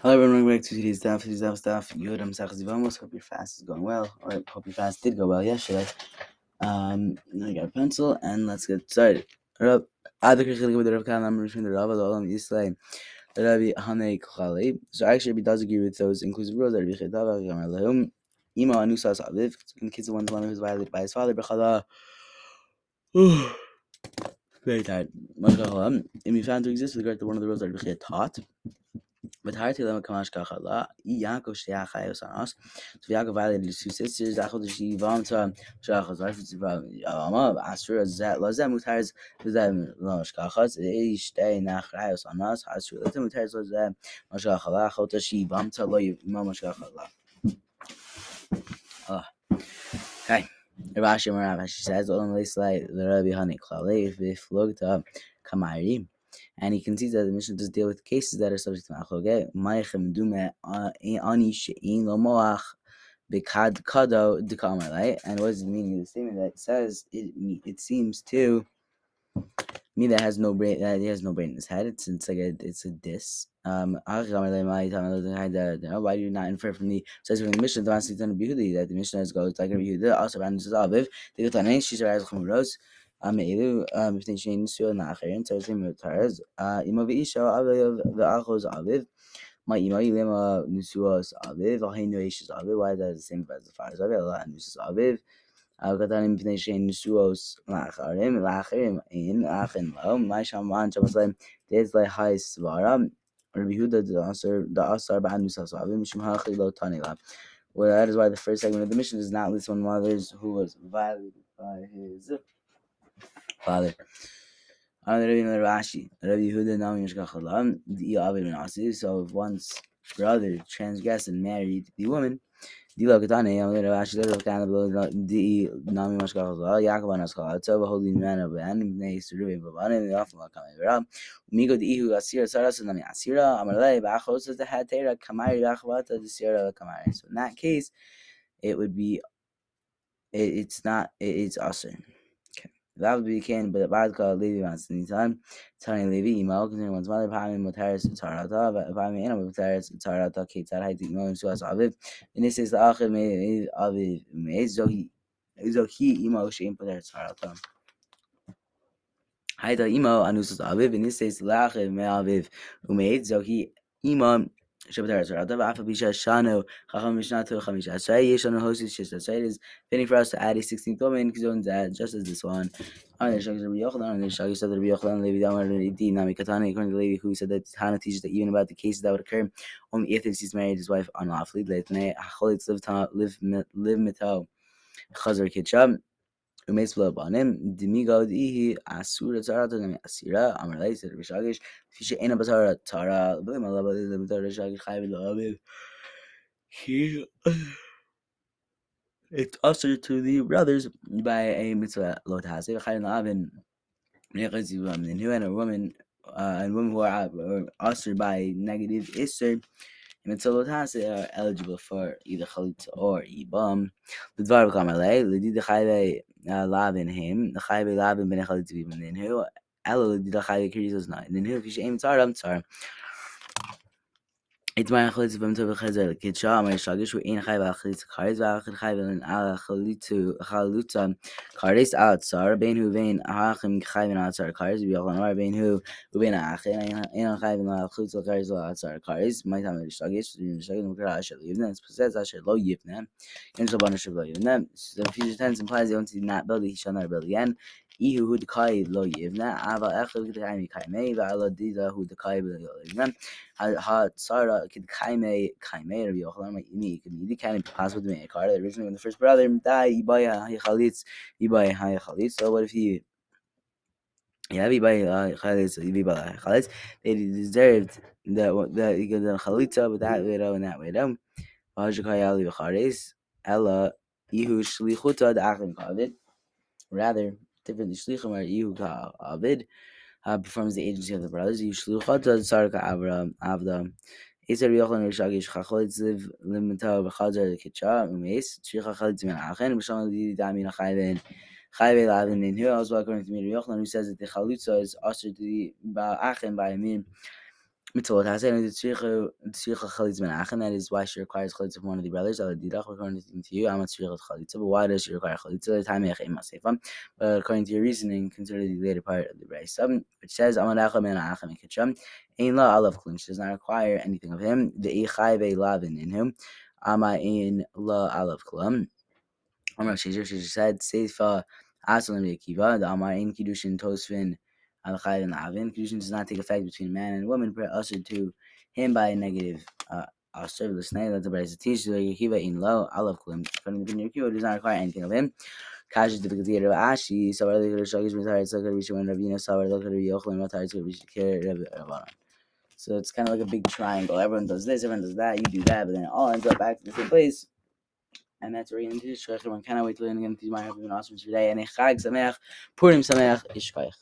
Hello everyone, welcome back to today's stuff. Today's stuff, stuff. Yodam Sachzivamos. Hope your fast is going well. Or hope your fast did go well yesterday. Um, I got a pencil and let's get started. Rab, Adar Kirchlik with the Rav Khan, I'm Rishon the Rav, Yisrael. The Rabbi Hanei Chali. So actually, Rabbi does agree with those inclusive rules. Rabbi Chedava, Gamar Lehum, Ima Anusas Aviv, in kids the one who was violated by his father, Bechada. Very tired. And we found to exist with regard to one of the rules that Rabbi taught. Okay. Rashi Marav, she says, Olam Leislai, the Rabbi Hani Klale, if Logta Kamari. And he concedes that the Mishnah does deal with cases that are subject to machloge. Lo moach bekad kado dekamalai. And what is the meaning of the statement that says it? It seems to me that has no brain. That he has no brain in his head. It's it's like a it's a diss. Um, why do you not infer from the says from the Mishnah the that the Mishnah is goes like a Yehuda also around the Aviv. The Gutanin she a meilu b'fnei shein nisuyo na'acherin tzartzim mitars ima v'isha aviv v'achos aviv my email nusuos aviv v'heinu eishes aviv why is the same as the fires aviv la nusus aviv הקטנים מפני שאין נשואות לאחרים, לאחרים אין, לאחרים לא, מה שאמרן שם אצלם דז להי סברה, רבי יהודה דעשר בעד נוסס אביב, משום הכי לא תני Well, that is why the first segment of the Mishnah does not list one mothers who was violated by his father. So if one's brother transgressed and married the woman. So in that case, it would be, it, it's not, it, it's Asir. That would be can, but bad called Levi Mansinitan, Tony Levi, email, concerning one's mother, Pami Motaris, Tarata, Pami Anna Motaris, Tarata, Ketar, Haiti, Mo, and Suas Aviv. And this is the Achim Aviv, Mezohi, Zohi, email, Shame, Potar, Tarata. Haida imo anusas aviv, and this says lachim me aviv, umeid zohi imam Asay is fitting for us to add a 16th woman just as this one. The the according to Levi, who said that Hana teaches that even about the cases that would occur only if he's married his wife unlawfully. Live live live. Asura Tara Asira, Rishagish, Fisha Tara, He it's also to the brothers by a mitzvah lo tahaseh chayin la'avin and and a woman uh, and women who are uh, usher by negative iser mitzvah lot tahaseh are eligible for either chalitza or ibam. L'dvar v'kamalei l'did chayin lavin him the chayve lavin ben echad tzvi ben hu elo the chayve kirizos not then hu fish aim tzar am tzar it's my tov chazer kid sha my shagish we in shaban lo yivna so the future tense implies want to not he shall ihu hu dekai lo yivna ava echel kid kaime va ala dida hu dekai lo yivna ha tsara kid kaime kaime Rabbi Yochanan imi kind of possible to make a card originally when the first brother. died ibaya haychalitz ibaya haychalitz so what if he yeah, everybody uh, chalitz, everybody chalitz. They deserved the that you get the chalitza, but that way and that way down. Vajikayali v'charis ella shlichuta. Rather, differently shlichim are ihu kavid uh, performs the agency of the brothers. Ihu shlichuta tzarka avram avda. Ezer yochlan rishagish chachalitz liv limita v'chazar kitcha umeis shlicha chalitz min achen b'shon li damin achayven. Chayve Lavin in here also according to Mir Yochanan who says that the chalutza is usher to the ba'achem by Amir mitzvot tzricha tzricha chalitz ben. That is why she requires chalitza from one of the brothers. Al didach according to you, I'm a tzricha chalitza. But why does she require chalitza? The time yachem But according to your reasoning, consider the later part of the brayso, um, which says amadachem ben achem kitcham. Ein la alav klum. She does not require anything of him. The echai be lavin in him. Ama ein la alav klum. Amar Shishir Shishir said Seifa Asalim Akiva. The Amar in Kiddushin Tosfin Al Chayv and Avin. Kiddushin does not take effect between man and woman, but ushered to him by a negative. Uh, Asher l'snei the brayz teach the Akiva in to the Akiva, does not require anything of him. Kash the Bigdi of Ashi. So are the Shagish Mitar. It's like a Rishon Ravina. So are the Yochel Matar. It's like a So it's kind of like a big triangle. Everyone does this, everyone does that, you do that, but then it all ends up back to the same place. And that's where we're going to. Shkach, everyone cannot wait to learn again. My happy and awesome today. And Purim Ishkach.